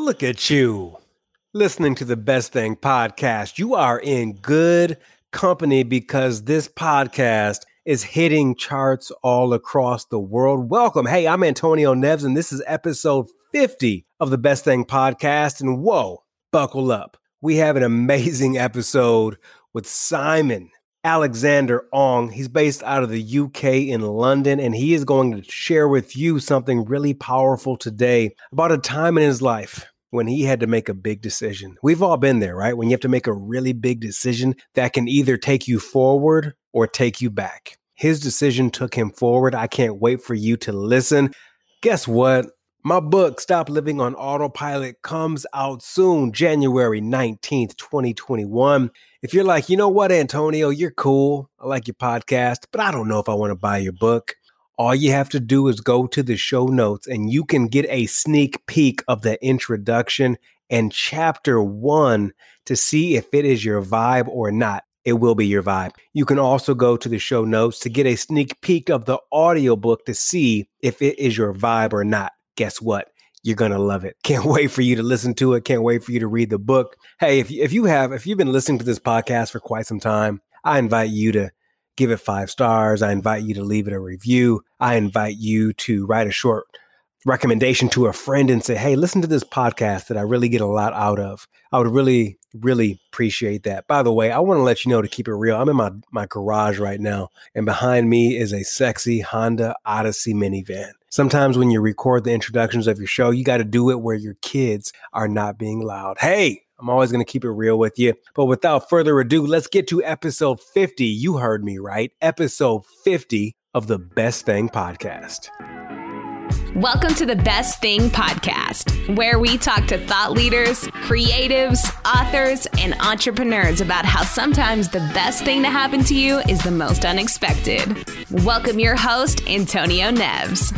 Look at you listening to the Best Thing podcast. You are in good company because this podcast is hitting charts all across the world. Welcome. Hey, I'm Antonio Neves, and this is episode 50 of the Best Thing podcast. And whoa, buckle up. We have an amazing episode with Simon Alexander Ong. He's based out of the UK in London, and he is going to share with you something really powerful today about a time in his life when he had to make a big decision. We've all been there, right? When you have to make a really big decision that can either take you forward or take you back. His decision took him forward. I can't wait for you to listen. Guess what? My book, Stop Living on Autopilot, comes out soon, January 19th, 2021. If you're like, you know what, Antonio, you're cool. I like your podcast, but I don't know if I want to buy your book. All you have to do is go to the show notes and you can get a sneak peek of the introduction and chapter one to see if it is your vibe or not. It will be your vibe. You can also go to the show notes to get a sneak peek of the audiobook to see if it is your vibe or not. Guess what? You're going to love it. Can't wait for you to listen to it. Can't wait for you to read the book. Hey, if you, if you have, if you've been listening to this podcast for quite some time, I invite you to give it five stars. I invite you to leave it a review. I invite you to write a short recommendation to a friend and say, hey, listen to this podcast that I really get a lot out of. I would really, really appreciate that. By the way, I want to let you know to keep it real. I'm in my, my garage right now, and behind me is a sexy Honda Odyssey minivan. Sometimes when you record the introductions of your show, you got to do it where your kids are not being loud. Hey, I'm always going to keep it real with you. But without further ado, let's get to episode 50. You heard me right. Episode 50 of the Best Thing Podcast. Welcome to the Best Thing Podcast, where we talk to thought leaders, creatives, authors, and entrepreneurs about how sometimes the best thing to happen to you is the most unexpected. Welcome your host, Antonio Neves.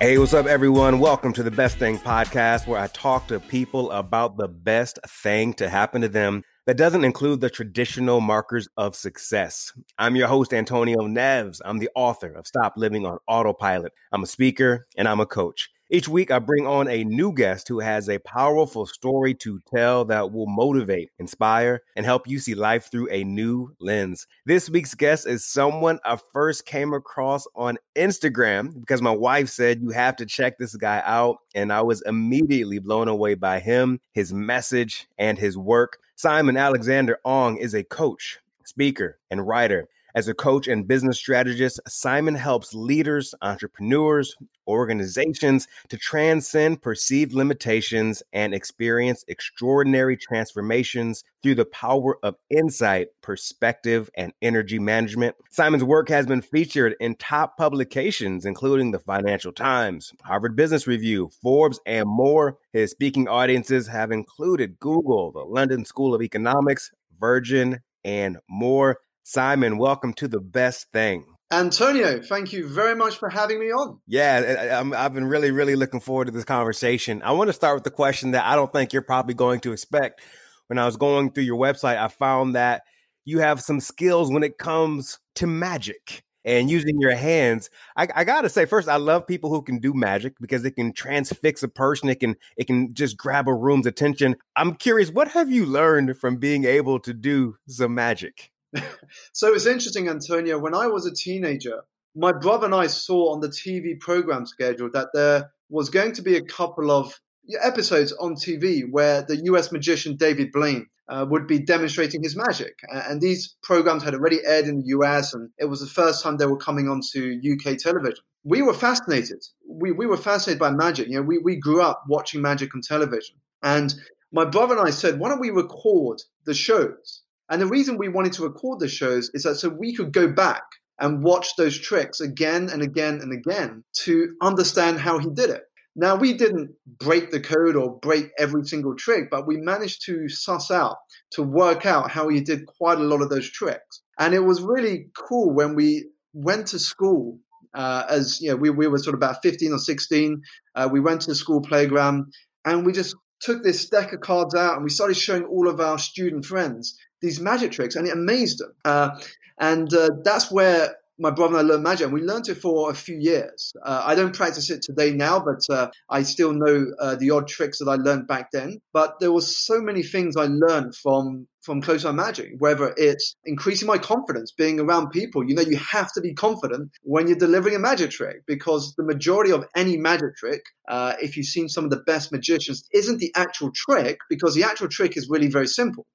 Hey, what's up, everyone? Welcome to the Best Thing podcast, where I talk to people about the best thing to happen to them that doesn't include the traditional markers of success. I'm your host, Antonio Neves. I'm the author of Stop Living on Autopilot. I'm a speaker and I'm a coach. Each week, I bring on a new guest who has a powerful story to tell that will motivate, inspire, and help you see life through a new lens. This week's guest is someone I first came across on Instagram because my wife said, You have to check this guy out. And I was immediately blown away by him, his message, and his work. Simon Alexander Ong is a coach, speaker, and writer. As a coach and business strategist, Simon helps leaders, entrepreneurs, organizations to transcend perceived limitations and experience extraordinary transformations through the power of insight, perspective, and energy management. Simon's work has been featured in top publications, including the Financial Times, Harvard Business Review, Forbes, and more. His speaking audiences have included Google, the London School of Economics, Virgin, and more. Simon, welcome to the best thing. Antonio, thank you very much for having me on. Yeah, i have been really, really looking forward to this conversation. I want to start with the question that I don't think you're probably going to expect. When I was going through your website, I found that you have some skills when it comes to magic and using your hands. I, I, gotta say, first, I love people who can do magic because it can transfix a person. It can it can just grab a room's attention. I'm curious, what have you learned from being able to do some magic? so it's interesting, Antonio. When I was a teenager, my brother and I saw on the TV program schedule that there was going to be a couple of episodes on TV where the US magician David Blaine uh, would be demonstrating his magic. And these programs had already aired in the US, and it was the first time they were coming onto UK television. We were fascinated. We, we were fascinated by magic. You know, we, we grew up watching magic on television. And my brother and I said, why don't we record the shows? And the reason we wanted to record the shows is that so we could go back and watch those tricks again and again and again to understand how he did it. Now, we didn't break the code or break every single trick, but we managed to suss out, to work out how he did quite a lot of those tricks. And it was really cool when we went to school. Uh, as you know, we, we were sort of about 15 or 16. Uh, we went to the school playground and we just took this deck of cards out and we started showing all of our student friends these magic tricks, and it amazed them. Uh, and uh, that's where my brother and I learned magic, and we learned it for a few years. Uh, I don't practice it today now, but uh, I still know uh, the odd tricks that I learned back then. But there were so many things I learned from from close eye magic, whether it's increasing my confidence, being around people. You know, you have to be confident when you're delivering a magic trick because the majority of any magic trick, uh, if you've seen some of the best magicians, isn't the actual trick because the actual trick is really very simple.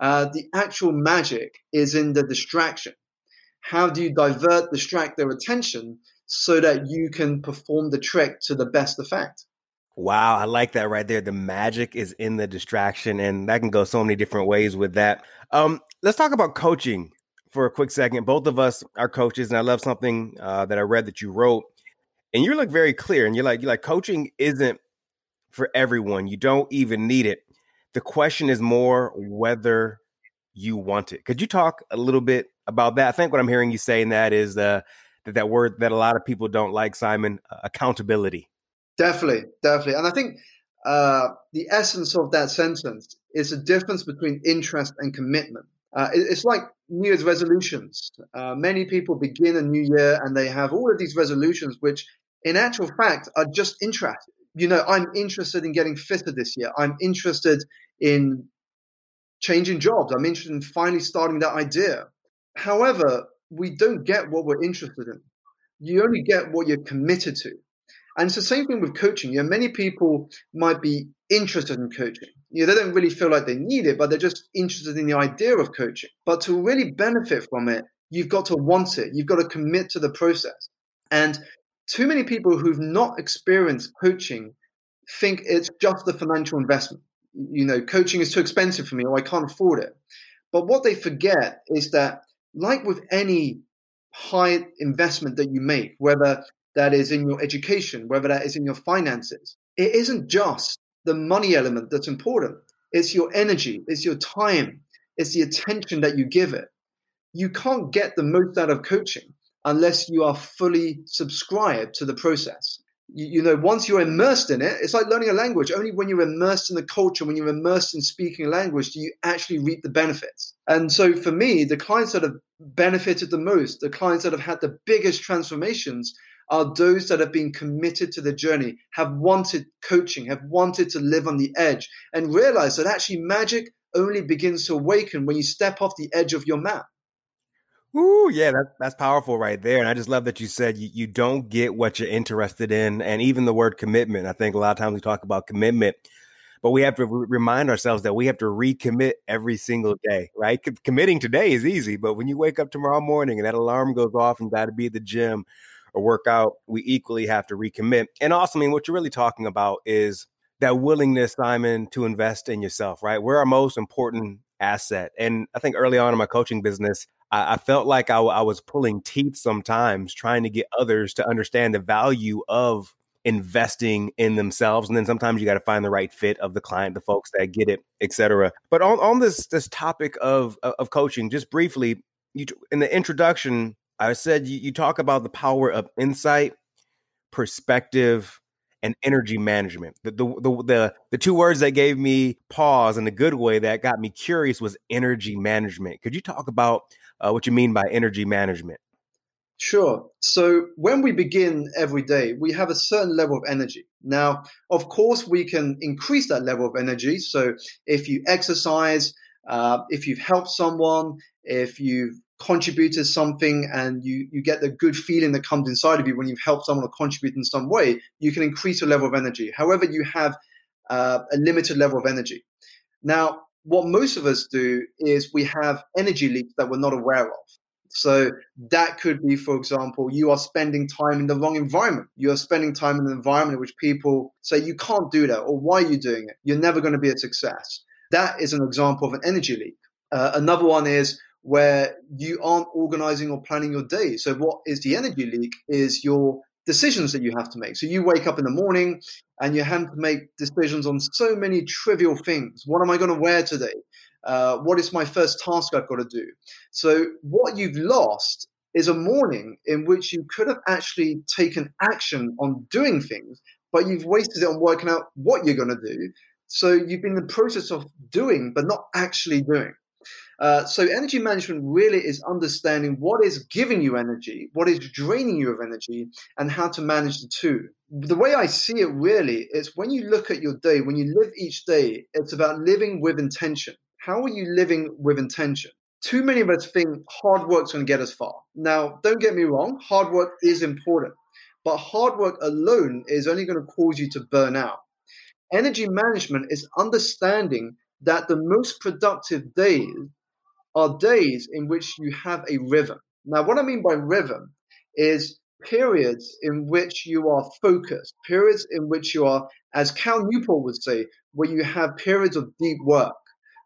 Uh, the actual magic is in the distraction. How do you divert, distract their attention so that you can perform the trick to the best effect? Wow, I like that right there. The magic is in the distraction, and that can go so many different ways with that. Um, let's talk about coaching for a quick second. Both of us are coaches, and I love something uh, that I read that you wrote, and you look very clear. And you're like, you're like, coaching isn't for everyone. You don't even need it. The question is more whether you want it. Could you talk a little bit about that? I think what I'm hearing you saying that is uh, that that word that a lot of people don't like, Simon, uh, accountability. Definitely, definitely. And I think uh, the essence of that sentence is the difference between interest and commitment. Uh, it, it's like New Year's resolutions. Uh, many people begin a new year and they have all of these resolutions, which in actual fact are just interest. You know, I'm interested in getting fitter this year. I'm interested in changing jobs. I'm interested in finally starting that idea. However, we don't get what we're interested in. You only get what you're committed to. And it's the same thing with coaching. You know, many people might be interested in coaching. You know, they don't really feel like they need it, but they're just interested in the idea of coaching. But to really benefit from it, you've got to want it. You've got to commit to the process. And too many people who've not experienced coaching think it's just a financial investment. You know, coaching is too expensive for me or I can't afford it. But what they forget is that, like with any high investment that you make, whether that is in your education, whether that is in your finances. It isn't just the money element that's important. It's your energy, it's your time, it's the attention that you give it. You can't get the most out of coaching unless you are fully subscribed to the process. You, you, know, once you're immersed in it, it's like learning a language. Only when you're immersed in the culture, when you're immersed in speaking a language, do you actually reap the benefits. And so for me, the clients that have benefited the most, the clients that have had the biggest transformations are those that have been committed to the journey, have wanted coaching, have wanted to live on the edge, and realize that actually magic only begins to awaken when you step off the edge of your map. Ooh, yeah, that's that's powerful right there. And I just love that you said you, you don't get what you're interested in. And even the word commitment. I think a lot of times we talk about commitment, but we have to re- remind ourselves that we have to recommit every single day, right? Committing today is easy, but when you wake up tomorrow morning and that alarm goes off and got to be at the gym or work out, we equally have to recommit. And also, I mean, what you're really talking about is that willingness, Simon, to invest in yourself, right? We're our most important asset. And I think early on in my coaching business, I, I felt like I, I was pulling teeth sometimes trying to get others to understand the value of investing in themselves and then sometimes you got to find the right fit of the client the folks that get it etc but on, on this this topic of of coaching just briefly you in the introduction I said you, you talk about the power of insight, perspective, and energy management. The, the, the the the two words that gave me pause in a good way that got me curious was energy management. Could you talk about uh, what you mean by energy management? Sure. So when we begin every day, we have a certain level of energy. Now, of course, we can increase that level of energy. So if you exercise, uh, if you've helped someone, if you've contributed something and you, you get the good feeling that comes inside of you when you've helped someone or contribute in some way, you can increase your level of energy. However, you have uh, a limited level of energy. Now, what most of us do is we have energy leaks that we're not aware of. So that could be, for example, you are spending time in the wrong environment. You are spending time in an environment in which people say you can't do that, or why are you doing it? You're never going to be a success. That is an example of an energy leak. Uh, another one is where you aren't organizing or planning your day. So, what is the energy leak? Is your decisions that you have to make. So, you wake up in the morning and you have to make decisions on so many trivial things. What am I going to wear today? Uh, what is my first task I've got to do? So, what you've lost is a morning in which you could have actually taken action on doing things, but you've wasted it on working out what you're going to do. So, you've been in the process of doing, but not actually doing. Uh, so, energy management really is understanding what is giving you energy, what is draining you of energy, and how to manage the two. The way I see it really is when you look at your day, when you live each day, it's about living with intention. How are you living with intention? Too many of us think hard work's going to get us far. Now, don't get me wrong, hard work is important, but hard work alone is only going to cause you to burn out. Energy management is understanding that the most productive days are days in which you have a rhythm. Now, what I mean by rhythm is periods in which you are focused, periods in which you are, as Cal Newport would say, where you have periods of deep work,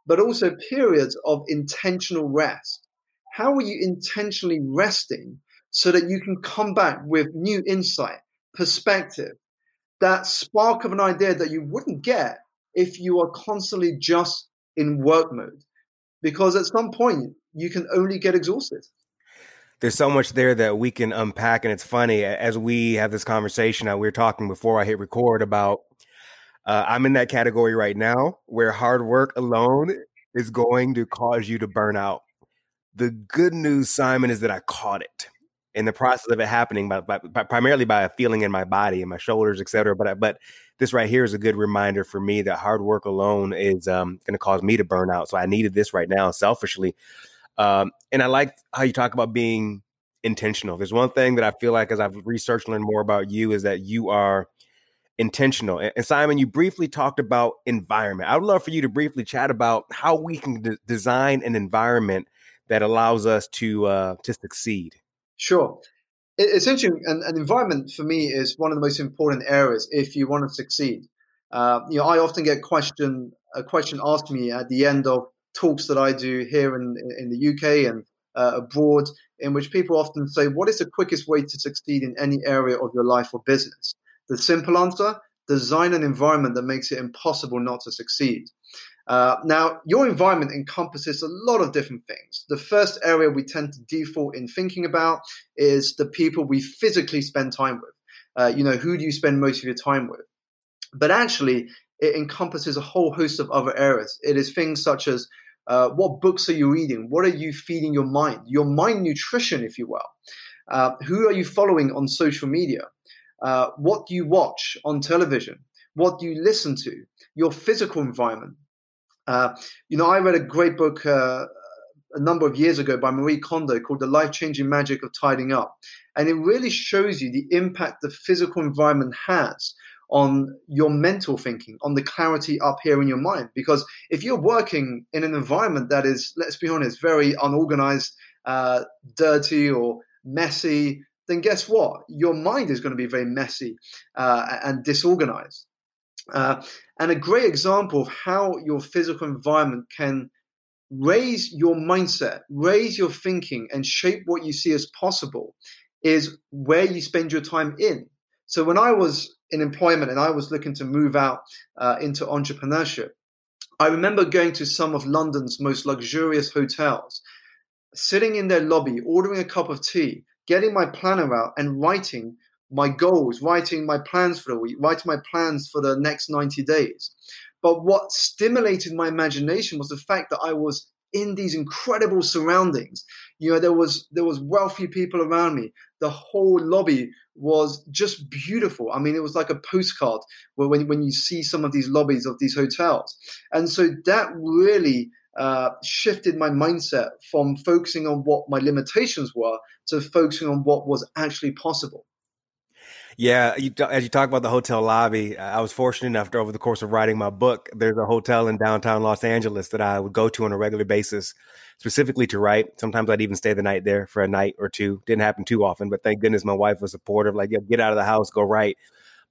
but also periods of intentional rest. How are you intentionally resting so that you can come back with new insight, perspective, that spark of an idea that you wouldn't get if you are constantly just in work mode? Because at some point you can only get exhausted. There's so much there that we can unpack, and it's funny as we have this conversation. Uh, we were talking before I hit record about uh, I'm in that category right now where hard work alone is going to cause you to burn out. The good news, Simon, is that I caught it in the process of it happening, by, by, by primarily by a feeling in my body and my shoulders, et cetera. But but this right here is a good reminder for me that hard work alone is um, going to cause me to burn out. So I needed this right now, selfishly. Um, and I like how you talk about being intentional. There's one thing that I feel like as I've researched and learned more about you is that you are intentional. And, and Simon, you briefly talked about environment. I would love for you to briefly chat about how we can design an environment that allows us to uh, to succeed. Sure it's interesting. An, an, environment for me is one of the most important areas if you want to succeed. Uh, you know, I often get question a question asked me at the end of talks that I do here in in the UK and uh, abroad, in which people often say, "What is the quickest way to succeed in any area of your life or business?" The simple answer: design an environment that makes it impossible not to succeed. Uh, now, your environment encompasses a lot of different things. The first area we tend to default in thinking about is the people we physically spend time with. Uh, you know, who do you spend most of your time with? But actually, it encompasses a whole host of other areas. It is things such as uh, what books are you reading? What are you feeding your mind? Your mind nutrition, if you will. Uh, who are you following on social media? Uh, what do you watch on television? What do you listen to? Your physical environment uh, you know, I read a great book uh, a number of years ago by Marie Kondo called The Life Changing Magic of Tidying Up. And it really shows you the impact the physical environment has on your mental thinking, on the clarity up here in your mind. Because if you're working in an environment that is, let's be honest, very unorganized, uh, dirty, or messy, then guess what? Your mind is going to be very messy uh, and disorganized. Uh, and a great example of how your physical environment can raise your mindset, raise your thinking, and shape what you see as possible is where you spend your time in. So when I was in employment and I was looking to move out uh, into entrepreneurship, I remember going to some of London's most luxurious hotels, sitting in their lobby, ordering a cup of tea, getting my planner out, and writing my goals, writing my plans for the week, writing my plans for the next 90 days. But what stimulated my imagination was the fact that I was in these incredible surroundings. You know, there was there was wealthy people around me. The whole lobby was just beautiful. I mean, it was like a postcard where when, when you see some of these lobbies of these hotels. And so that really uh, shifted my mindset from focusing on what my limitations were to focusing on what was actually possible. Yeah, you, as you talk about the hotel lobby, I was fortunate enough over the course of writing my book, there's a hotel in downtown Los Angeles that I would go to on a regular basis, specifically to write. Sometimes I'd even stay the night there for a night or two. Didn't happen too often, but thank goodness my wife was supportive. Like, yeah, get out of the house, go write.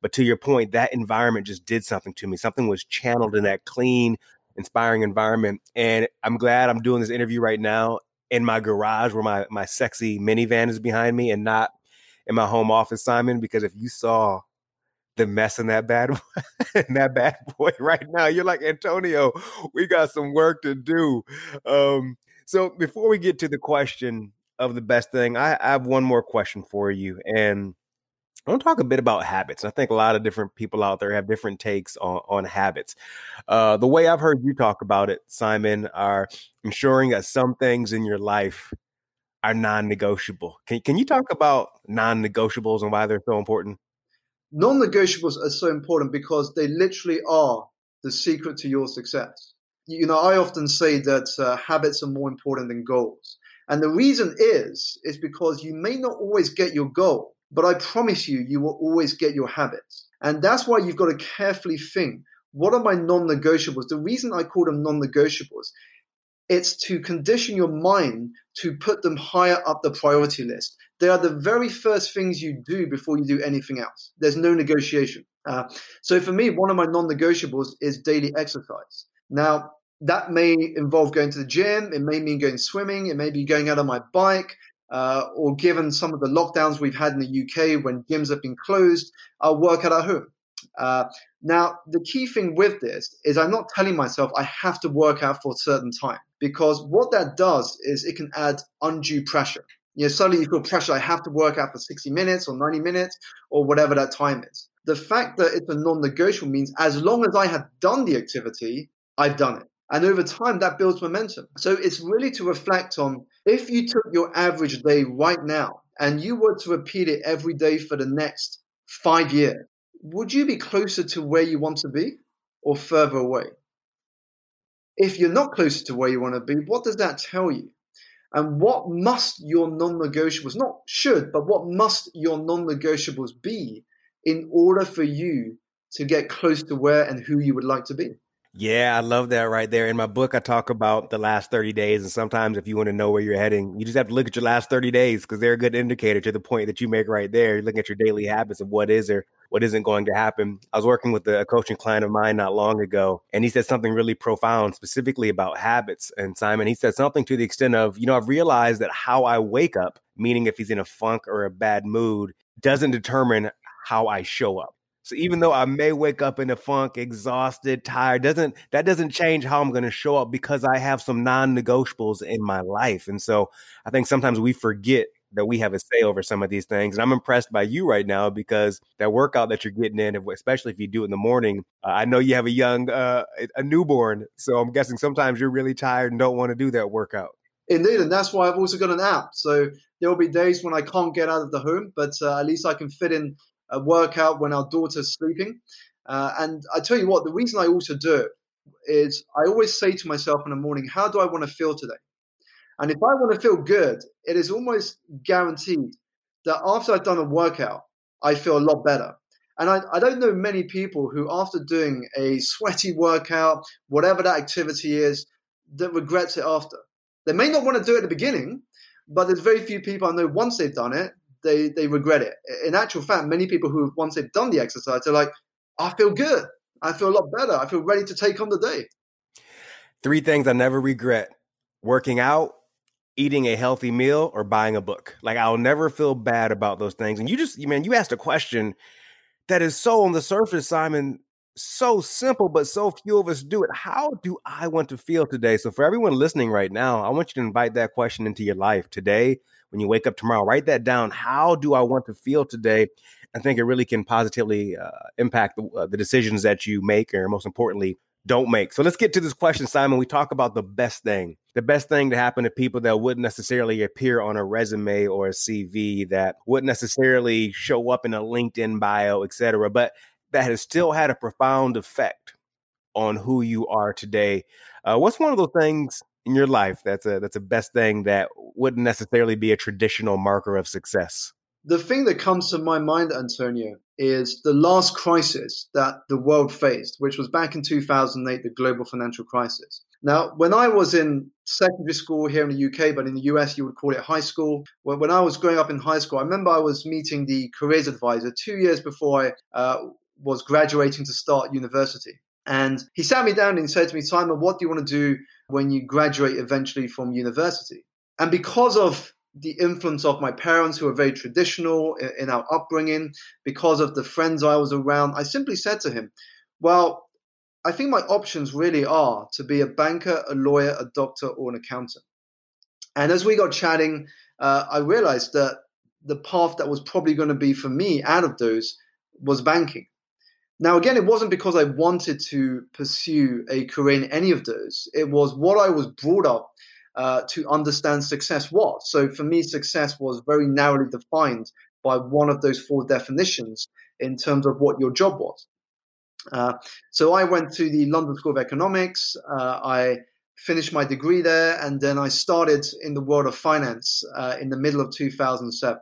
But to your point, that environment just did something to me. Something was channeled in that clean, inspiring environment. And I'm glad I'm doing this interview right now in my garage where my my sexy minivan is behind me and not in my home office, Simon, because if you saw the mess in that bad in that bad boy right now, you're like Antonio, we got some work to do. Um, so before we get to the question of the best thing, I, I have one more question for you, and I want to talk a bit about habits. I think a lot of different people out there have different takes on, on habits. Uh, the way I've heard you talk about it, Simon, are ensuring that some things in your life are non-negotiable. Can can you talk about non-negotiables and why they're so important? Non-negotiables are so important because they literally are the secret to your success. You know, I often say that uh, habits are more important than goals. And the reason is is because you may not always get your goal, but I promise you you will always get your habits. And that's why you've got to carefully think, what are my non-negotiables? The reason I call them non-negotiables it's to condition your mind to put them higher up the priority list. They are the very first things you do before you do anything else. There's no negotiation. Uh, so for me, one of my non-negotiables is daily exercise. Now, that may involve going to the gym. It may mean going swimming. It may be going out on my bike. Uh, or given some of the lockdowns we've had in the UK when gyms have been closed, I'll work out at home. Uh, now, the key thing with this is I'm not telling myself I have to work out for a certain time because what that does is it can add undue pressure. You know, suddenly you feel pressure. I have to work out for 60 minutes or 90 minutes or whatever that time is. The fact that it's a non-negotiable means as long as I have done the activity, I've done it. And over time, that builds momentum. So it's really to reflect on if you took your average day right now and you were to repeat it every day for the next five years, would you be closer to where you want to be or further away? If you're not closer to where you want to be, what does that tell you? And what must your non negotiables, not should, but what must your non negotiables be in order for you to get close to where and who you would like to be? Yeah, I love that right there. In my book, I talk about the last 30 days. And sometimes, if you want to know where you're heading, you just have to look at your last 30 days because they're a good indicator to the point that you make right there. You're looking at your daily habits of what is or what isn't going to happen. I was working with a coaching client of mine not long ago, and he said something really profound, specifically about habits. And Simon, he said something to the extent of, you know, I've realized that how I wake up, meaning if he's in a funk or a bad mood, doesn't determine how I show up. So even though I may wake up in a funk, exhausted, tired, doesn't that doesn't change how I'm going to show up because I have some non-negotiables in my life. And so I think sometimes we forget that we have a say over some of these things. And I'm impressed by you right now because that workout that you're getting in, especially if you do it in the morning, uh, I know you have a young, uh, a newborn. So I'm guessing sometimes you're really tired and don't want to do that workout. Indeed, and that's why I've also got an app. So there will be days when I can't get out of the home, but uh, at least I can fit in a workout when our daughter's sleeping. Uh, and I tell you what, the reason I also do it is I always say to myself in the morning, how do I want to feel today? And if I want to feel good, it is almost guaranteed that after I've done a workout, I feel a lot better. And I, I don't know many people who, after doing a sweaty workout, whatever that activity is, that regrets it after. They may not want to do it at the beginning, but there's very few people I know once they've done it, they they regret it. In actual fact, many people who once they've done the exercise are like, I feel good. I feel a lot better. I feel ready to take on the day. Three things I never regret: working out, eating a healthy meal, or buying a book. Like I'll never feel bad about those things. And you just, man, you asked a question that is so on the surface, Simon, so simple, but so few of us do it. How do I want to feel today? So, for everyone listening right now, I want you to invite that question into your life today when you wake up tomorrow. Write that down. How do I want to feel today? I think it really can positively uh, impact the, uh, the decisions that you make, or most importantly, don't make. So let's get to this question, Simon. We talk about the best thing, the best thing to happen to people that wouldn't necessarily appear on a resume or a CV, that wouldn't necessarily show up in a LinkedIn bio, etc., but that has still had a profound effect on who you are today. Uh, what's one of those things in your life that's a that's a best thing that wouldn't necessarily be a traditional marker of success? The thing that comes to my mind, Antonio, is the last crisis that the world faced, which was back in 2008, the global financial crisis. Now, when I was in secondary school here in the UK, but in the US, you would call it high school. When I was growing up in high school, I remember I was meeting the careers advisor two years before I uh, was graduating to start university. And he sat me down and said to me, Simon, what do you want to do when you graduate eventually from university? And because of the influence of my parents, who were very traditional in our upbringing, because of the friends I was around, I simply said to him, Well, I think my options really are to be a banker, a lawyer, a doctor, or an accountant. And as we got chatting, uh, I realized that the path that was probably going to be for me out of those was banking. Now, again, it wasn't because I wanted to pursue a career in any of those. It was what I was brought up uh, to understand success was. So for me, success was very narrowly defined by one of those four definitions in terms of what your job was. Uh, so I went to the London School of Economics. Uh, I finished my degree there, and then I started in the world of finance uh, in the middle of 2007.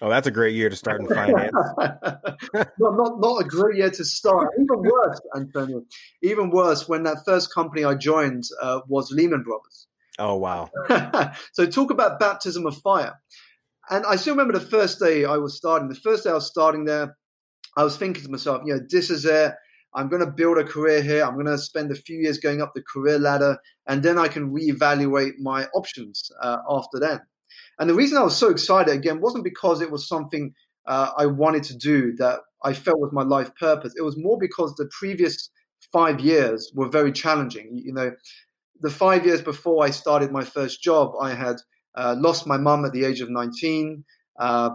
Oh, that's a great year to start in finance. not, not, not a great year to start. Even worse, Antonio. Even worse, when that first company I joined uh, was Lehman Brothers. Oh, wow. so talk about baptism of fire. And I still remember the first day I was starting. The first day I was starting there, I was thinking to myself, you know, this is it. I'm going to build a career here. I'm going to spend a few years going up the career ladder, and then I can reevaluate my options uh, after then. And the reason I was so excited again wasn't because it was something uh, I wanted to do that I felt was my life purpose. It was more because the previous five years were very challenging. You know, the five years before I started my first job, I had uh, lost my mum at the age of 19. Uh,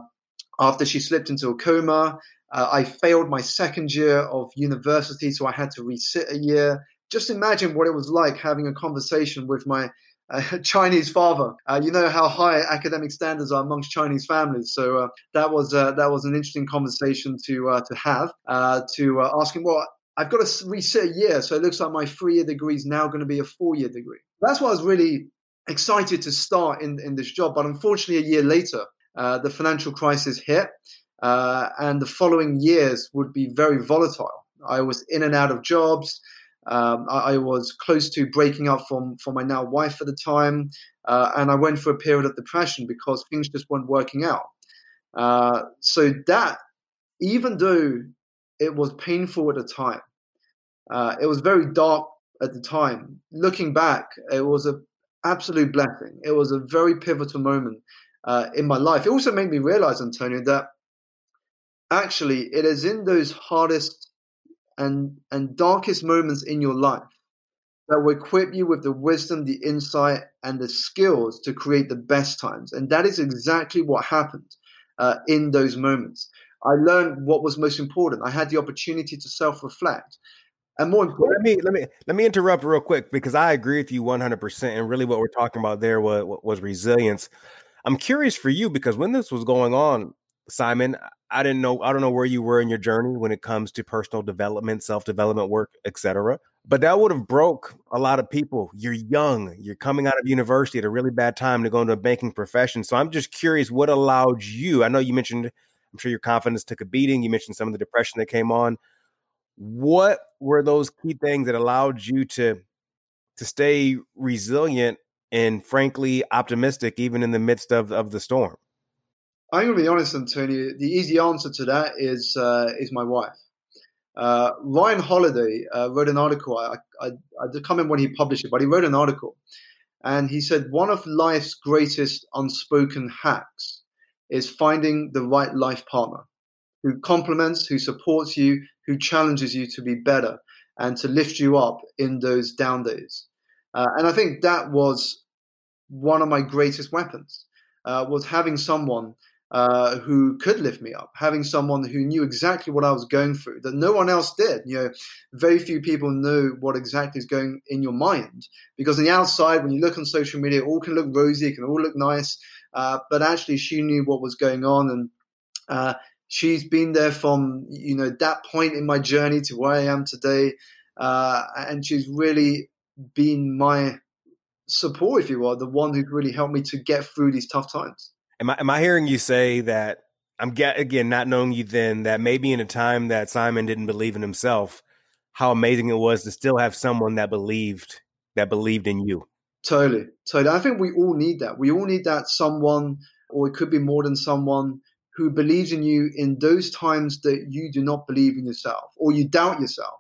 after she slipped into a coma, uh, I failed my second year of university, so I had to resit a year. Just imagine what it was like having a conversation with my uh, Chinese father. Uh, you know how high academic standards are amongst Chinese families, so uh, that was uh, that was an interesting conversation to uh, to have. Uh, to ask him, well, I've got to reset a year, so it looks like my three year degree is now going to be a four year degree. That's why I was really excited to start in in this job, but unfortunately, a year later, the financial crisis hit. Uh, and the following years would be very volatile. I was in and out of jobs. Um, I, I, was close to breaking up from, from my now wife at the time. Uh, and I went through a period of depression because things just weren't working out. Uh, so that, even though it was painful at the time, uh, it was very dark at the time. Looking back, it was an absolute blessing. It was a very pivotal moment uh, in my life. It also made me realize, Antonio, that actually it is in those hardest and and darkest moments in your life that will equip you with the wisdom, the insight, and the skills to create the best times. And that is exactly what happened uh, in those moments. I learned what was most important. I had the opportunity to self-reflect. And more important, let me let me let me interrupt real quick because I agree with you 100%. And really, what we're talking about there was, was resilience. I'm curious for you because when this was going on, Simon, I didn't know I don't know where you were in your journey when it comes to personal development, self-development work, etc. But that would have broke a lot of people. You're young, you're coming out of university at a really bad time to go into a banking profession. So I'm just curious what allowed you. I know you mentioned I'm sure your confidence took a beating. You mentioned some of the depression that came on. What were those key things that allowed you to to stay resilient and frankly optimistic even in the midst of, of the storm? I'm going to be honest, Antonio. The easy answer to that is uh, is my wife. Uh, Ryan Holiday uh, wrote an article. I, I, I can't remember when he published it, but he wrote an article, and he said one of life's greatest unspoken hacks is finding the right life partner who complements, who supports you, who challenges you to be better and to lift you up in those down days. Uh, and I think that was one of my greatest weapons uh, was having someone uh, who could lift me up, having someone who knew exactly what I was going through that no one else did. You know, very few people know what exactly is going in your mind because on the outside, when you look on social media, all can look rosy, it can all look nice, uh, but actually, she knew what was going on and. Uh, she's been there from you know that point in my journey to where I am today, uh, and she's really been my support, if you will, the one who really helped me to get through these tough times. Am I am I hearing you say that I'm again not knowing you then that maybe in a time that Simon didn't believe in himself, how amazing it was to still have someone that believed that believed in you. Totally, totally. I think we all need that. We all need that someone, or it could be more than someone who believes in you in those times that you do not believe in yourself or you doubt yourself.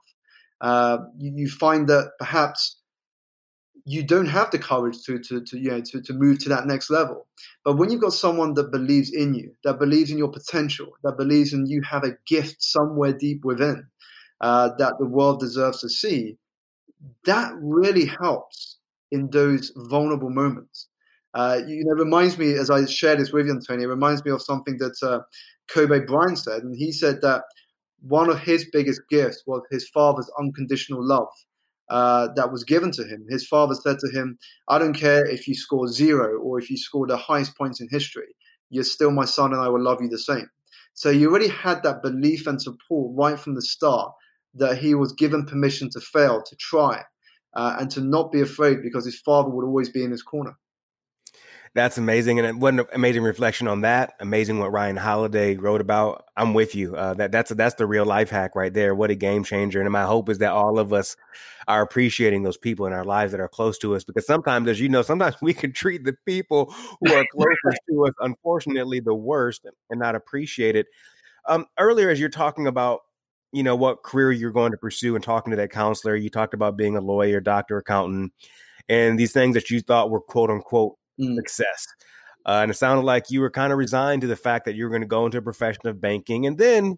Uh, you, you find that perhaps you don't have the courage to, to, to, you know, to, to move to that next level. But when you've got someone that believes in you, that believes in your potential, that believes in you have a gift somewhere deep within uh, that the world deserves to see, that really helps in those vulnerable moments. Uh, you know, reminds me as I share this with you, Antonio, it reminds me of something that uh, Kobe Bryant said, and he said that one of his biggest gifts was his father's unconditional love. Uh, that was given to him. His father said to him, I don't care if you score zero or if you score the highest points in history, you're still my son and I will love you the same. So you already had that belief and support right from the start that he was given permission to fail, to try, uh, and to not be afraid because his father would always be in his corner. That's amazing, and what an amazing reflection on that. Amazing what Ryan Holiday wrote about. I'm with you. Uh, that that's that's the real life hack right there. What a game changer! And my hope is that all of us are appreciating those people in our lives that are close to us, because sometimes, as you know, sometimes we can treat the people who are closest to us, unfortunately, the worst, and not appreciate it. Um, earlier, as you're talking about you know what career you're going to pursue and talking to that counselor you talked about being a lawyer doctor accountant and these things that you thought were quote unquote mm. success. Uh, and it sounded like you were kind of resigned to the fact that you were going to go into a profession of banking and then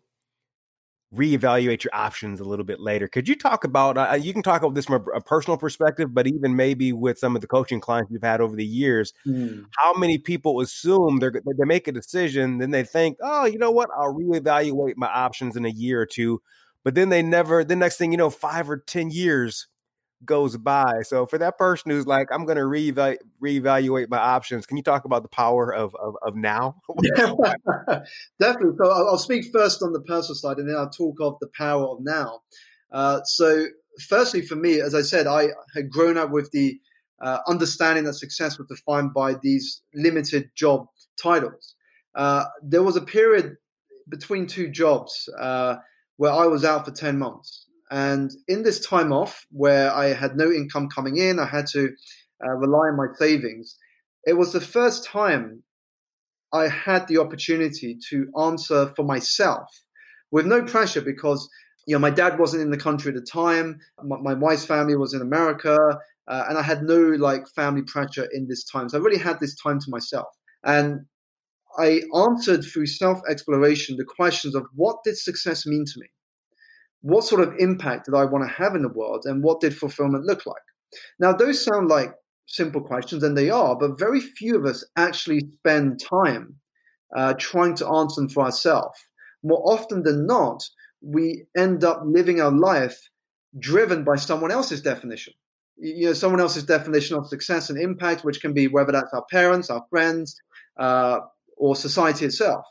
reevaluate your options a little bit later. Could you talk about, uh, you can talk about this from a, a, personal perspective, but even maybe with some of the coaching clients you've had over the years, mm. how many people assume they're, they make a decision, then they think, oh, you know what, I'll reevaluate my options in a year or two. But then they never, the next thing you know, five or 10 years goes by. So for that person who's like, I'm going to reevaluate, reevaluate my options, can you talk about the power of of, of now? definitely. So I'll, speak first on the personal side, and then I'll talk of the power of now. Uh, so firstly, for me, as I said, I had grown up with the uh, understanding that success was defined by these limited job titles. Uh, there was a period between two jobs uh, where I was out for 10 months. And in this time off, where I had no income coming in, I had to uh, rely on my savings. It was the first time I had the opportunity to answer for myself with no pressure because you know my dad wasn't in the country at the time, my, my wife's family was in America, uh, and I had no like family pressure in this time. So I really had this time to myself, and I answered through self exploration the questions of what did success mean to me what sort of impact did I want to have in the world and what did fulfillment look like? Now, those sound like simple questions, and they are, but very few of us actually spend time uh, trying to answer them for ourselves. More often than not, we end up living our life driven by someone else's definition. You know, someone else's definition of success and impact, which can be whether that's our parents, our friends, uh, or society itself.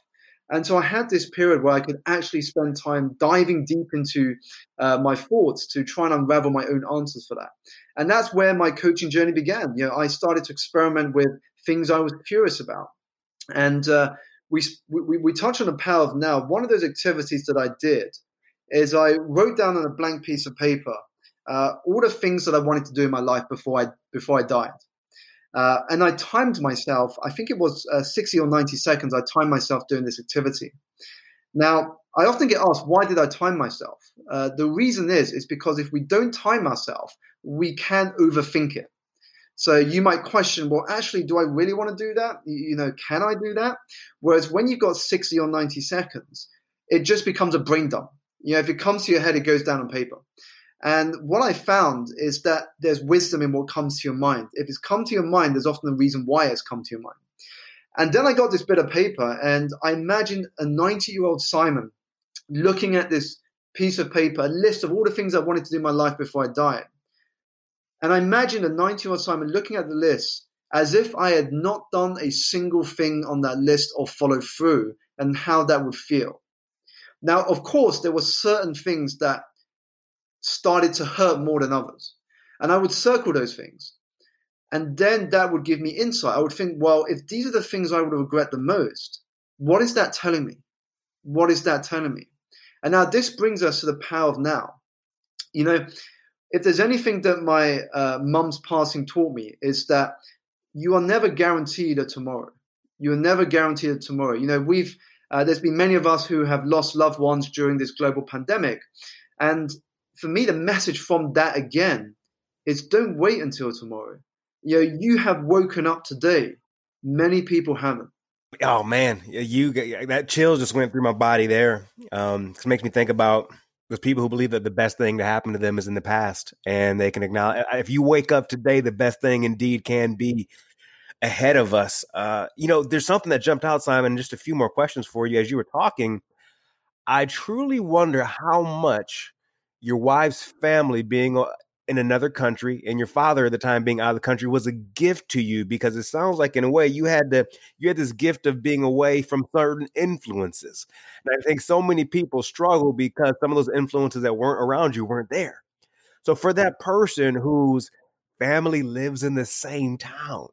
And so I had this period where I could actually spend time diving deep into uh, my thoughts to try and unravel my own answers for that. And that's where my coaching journey began. You know, I started to experiment with things I was curious about. And uh, we, we, we touch on the power of now. One of those activities that I did is I wrote down on a blank piece of paper uh, all the things that I wanted to do in my life before I, before I died. Uh, and I timed myself, I think it was uh, 60 or 90 seconds, I timed myself doing this activity. Now, I often get asked, why did I time myself? Uh, the reason is, is because if we don't time ourselves, we can overthink it. So you might question, well, actually, do I really want to do that? You know, can I do that? Whereas when you've got 60 or 90 seconds, it just becomes a brain dump. You know, if it comes to your head, it goes down on paper. And what I found is that there's wisdom in what comes to your mind. If it's come to your mind, there's often a reason why it's come to your mind. And then I got this bit of paper, and I imagined a 90 year old Simon looking at this piece of paper, a list of all the things I wanted to do in my life before I died. And I imagined a 90 year old Simon looking at the list as if I had not done a single thing on that list or followed through, and how that would feel. Now, of course, there were certain things that started to hurt more than others. And I would circle those things. And then that would give me insight. I would think, well, if these are the things I would regret the most, what is that telling me? What is that telling me? And now this brings us to the power of now. You know, if there's anything that my uh, mum's passing taught me, is that you are never guaranteed a tomorrow. You are never guaranteed a tomorrow. You know, we've uh, there's been many of us who have lost loved ones during this global pandemic, and for me, the message from that again is don't wait until tomorrow. You know, you have woken up today. Many people haven't. Oh man, you that chill just went through my body there. Um, it makes me think about those people who believe that the best thing to happen to them is in the past, and they can acknowledge if you wake up today, the best thing indeed can be ahead of us. Uh, you know, there's something that jumped out, Simon. Just a few more questions for you as you were talking. I truly wonder how much your wife's family being uh, in another country and your father at the time being out of the country was a gift to you because it sounds like in a way you had to you had this gift of being away from certain influences. And i think so many people struggle because some of those influences that weren't around you weren't there. So for that person whose family lives in the same town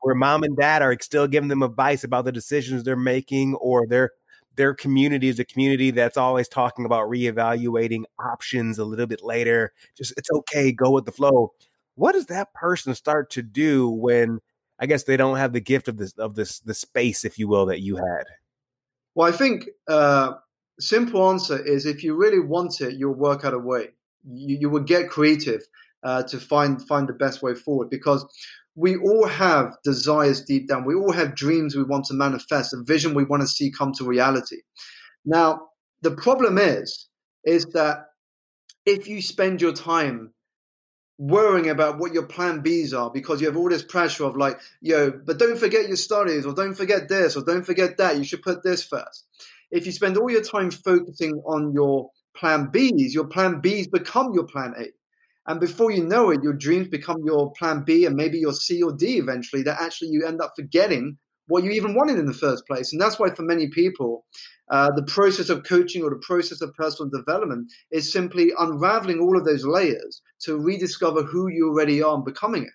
where mom and dad are still giving them advice about the decisions they're making or they're their community is a community that's always talking about reevaluating options a little bit later. Just it's okay, go with the flow. What does that person start to do when I guess they don't have the gift of this of this the space, if you will, that you had? Well, I think uh, simple answer is if you really want it, you'll work out a way. You, you will get creative uh, to find find the best way forward because we all have desires deep down. We all have dreams we want to manifest, a vision we want to see come to reality. Now, the problem is, is that if you spend your time worrying about what your plan Bs are because you have all this pressure of like, yo, but don't forget your studies or don't forget this or don't forget that. You should put this first. If you spend all your time focusing on your plan Bs, your plan Bs become your plan A. And before you know it, your dreams become your plan B and maybe your C or D eventually, that actually you end up forgetting what you even wanted in the first place. And that's why, for many people, uh, the process of coaching or the process of personal development is simply unraveling all of those layers to rediscover who you already are and becoming it.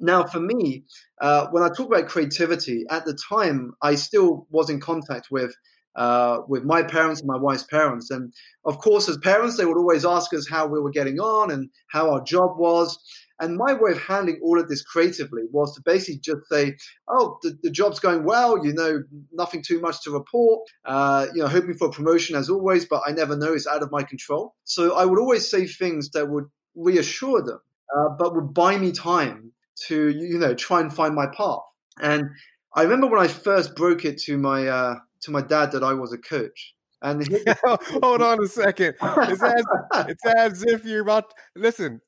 Now, for me, uh, when I talk about creativity, at the time, I still was in contact with uh, with my parents and my wife's parents. And of course, as parents, they would always ask us how we were getting on and how our job was. And my way of handling all of this creatively was to basically just say, "Oh, the, the job's going well. You know, nothing too much to report. Uh, you know, hoping for promotion as always, but I never know. It's out of my control." So I would always say things that would reassure them, uh, but would buy me time to you know try and find my path. And I remember when I first broke it to my uh, to my dad that I was a coach. And he, hold on a second. It's as, it's as if you're about. To, listen,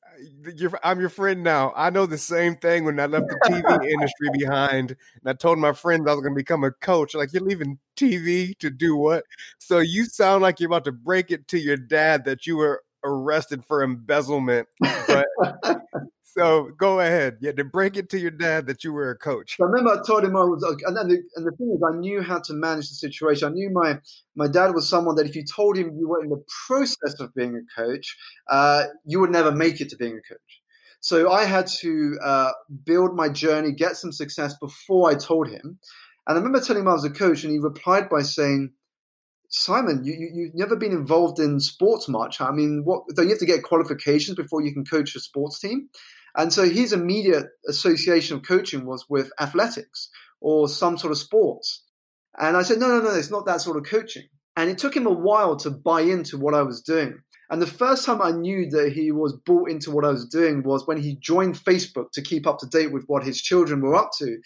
I'm your friend now. I know the same thing when I left the TV industry behind, and I told my friends I was going to become a coach. Like you're leaving TV to do what? So you sound like you're about to break it to your dad that you were arrested for embezzlement, but so go ahead. Yeah, to break it to your dad that you were a coach. I remember I told him I was, and then the, and the thing is, I knew how to manage the situation. I knew my my dad was someone that if you told him you were in the process of being a coach, uh, you would never make it to being a coach. So I had to uh, build my journey, get some success before I told him. And I remember telling him I was a coach, and he replied by saying, Simon, you, you have never been involved in sports much. I mean, what do you have to get qualifications before you can coach a sports team? And so his immediate association of coaching was with athletics or some sort of sports. And I said, no, no, no, it's not that sort of coaching. And it took him a while to buy into what I was doing. And the first time I knew that he was bought into what I was doing was when he joined Facebook to keep up to date with what his children were up to.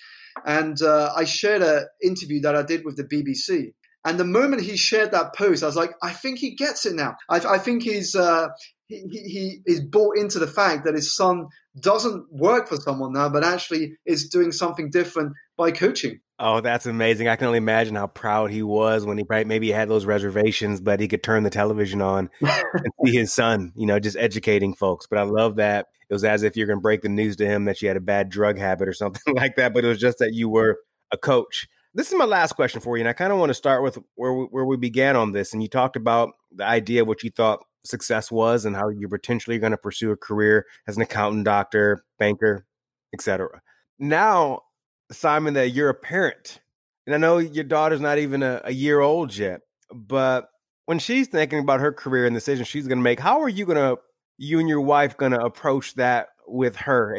And uh, I shared an interview that I did with the BBC. And the moment he shared that post, I was like, I think he gets it now. I, I think he's uh, he, he is bought into the fact that his son doesn't work for someone now, but actually is doing something different by coaching. Oh, that's amazing! I can only imagine how proud he was when he maybe had those reservations, but he could turn the television on and see his son, you know, just educating folks. But I love that it was as if you're going to break the news to him that you had a bad drug habit or something like that. But it was just that you were a coach. This is my last question for you, and I kind of want to start with where we, where we began on this. And you talked about the idea of what you thought success was and how you're potentially going to pursue a career as an accountant, doctor, banker, etc. Now, Simon, that you're a parent, and I know your daughter's not even a, a year old yet, but when she's thinking about her career and decisions she's going to make, how are you going to, you and your wife, going to approach that with her?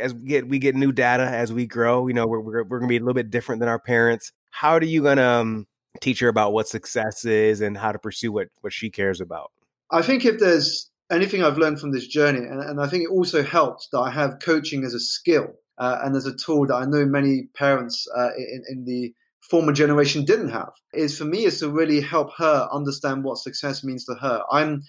As we get we get new data as we grow, you know, we're we're, we're to be a little bit different than our parents. How are you to um, teach her about what success is and how to pursue what what she cares about? I think if there's anything I've learned from this journey, and, and I think it also helps that I have coaching as a skill uh, and as a tool that I know many parents uh, in, in the former generation didn't have, is for me is to really help her understand what success means to her. I'm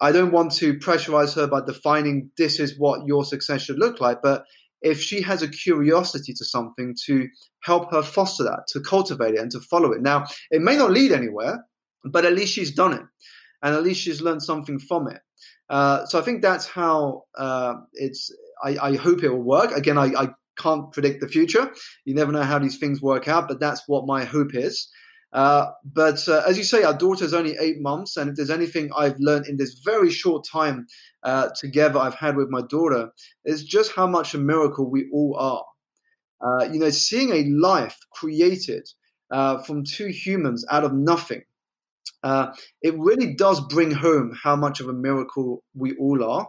I don't want to pressurize her by defining this is what your success should look like, but if she has a curiosity to something to help her foster that, to cultivate it and to follow it. Now, it may not lead anywhere, but at least she's done it and at least she's learned something from it. Uh, so I think that's how uh, it's. I, I, hope it will work. Again, I, I, can't predict the future. You never know how these things work out, but that's what my hope is. Uh, but uh, as you say, our daughter's only eight months, and if there's anything I've learned in this very short time uh, together I've had with my daughter, is just how much a miracle we all are. Uh, you know, seeing a life created from two humans out of nothing uh, it really does bring home how much of a miracle we all are.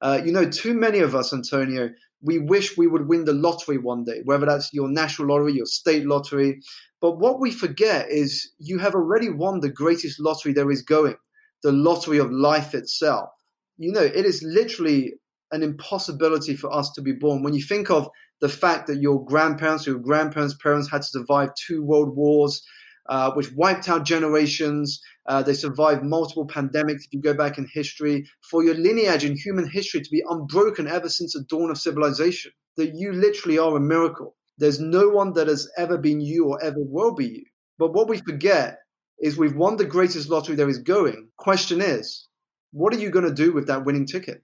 Uh, you know, too many of us, Antonio, we wish we would win the lottery one day, whether that's your national lottery, your state lottery. But what we forget is you have already won the greatest lottery there is going, the lottery of life itself. You know, it is literally an impossibility for us to be born. When you think of the fact that your grandparents, your grandparents' parents had to survive two world wars, uh, which wiped out generations. Uh, they survived multiple pandemics. If you go back in history, for your lineage in human history to be unbroken ever since the dawn of civilization, that you literally are a miracle. There's no one that has ever been you or ever will be you. But what we forget is we've won the greatest lottery there is going. Question is, what are you going to do with that winning ticket?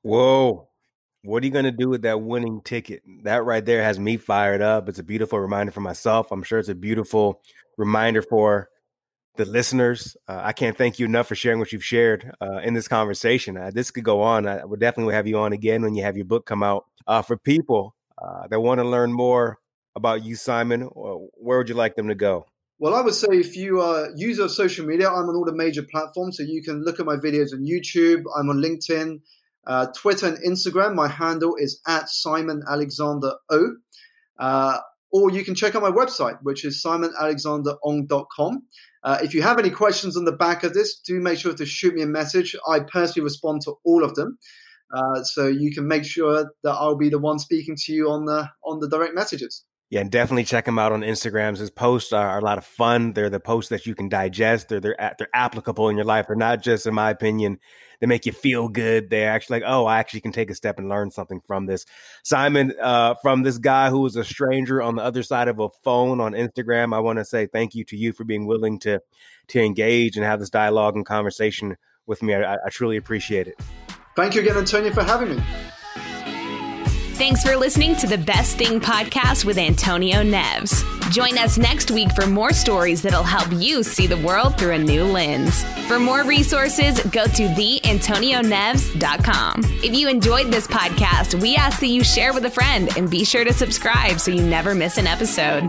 Whoa. What are you going to do with that winning ticket? That right there has me fired up. It's a beautiful reminder for myself. I'm sure it's a beautiful reminder for the listeners. Uh, I can't thank you enough for sharing what you've shared uh, in this conversation. Uh, this could go on. I would definitely have you on again when you have your book come out. Uh, for people uh, that want to learn more about you, Simon, where would you like them to go? Well, I would say if you user of social media, I'm on all the major platforms, so you can look at my videos on YouTube. I'm on LinkedIn, uh, Twitter, and Instagram. My handle is at Simon Alexander O. Or you can check out my website, which is simonalexanderong.com. Uh, if you have any questions on the back of this, do make sure to shoot me a message. I personally respond to all of them. Uh, so you can make sure that I'll be the one speaking to you on the on the direct messages. Yeah, and definitely check him out on Instagrams. His posts are, a lot of fun. They're the posts that you can digest. They're they're they're applicable in your life. They're not just, in my opinion, they make you feel good. They're actually like, oh, I actually can take a step and learn something from this. Simon, uh, from this guy who was a stranger on the other side of a phone on Instagram, I want to say thank you to you for being willing to to engage and have this dialogue and conversation with me. I, I truly appreciate it. Thank you again, Antonio, for having me. Thanks for listening to the Best Thing podcast with Antonio Neves. Join us next week for more stories that'll help you see the world through a new lens. For more resources, go to theantonioneves.com. If you enjoyed this podcast, we ask that you share with a friend and be sure to subscribe so you never miss an episode.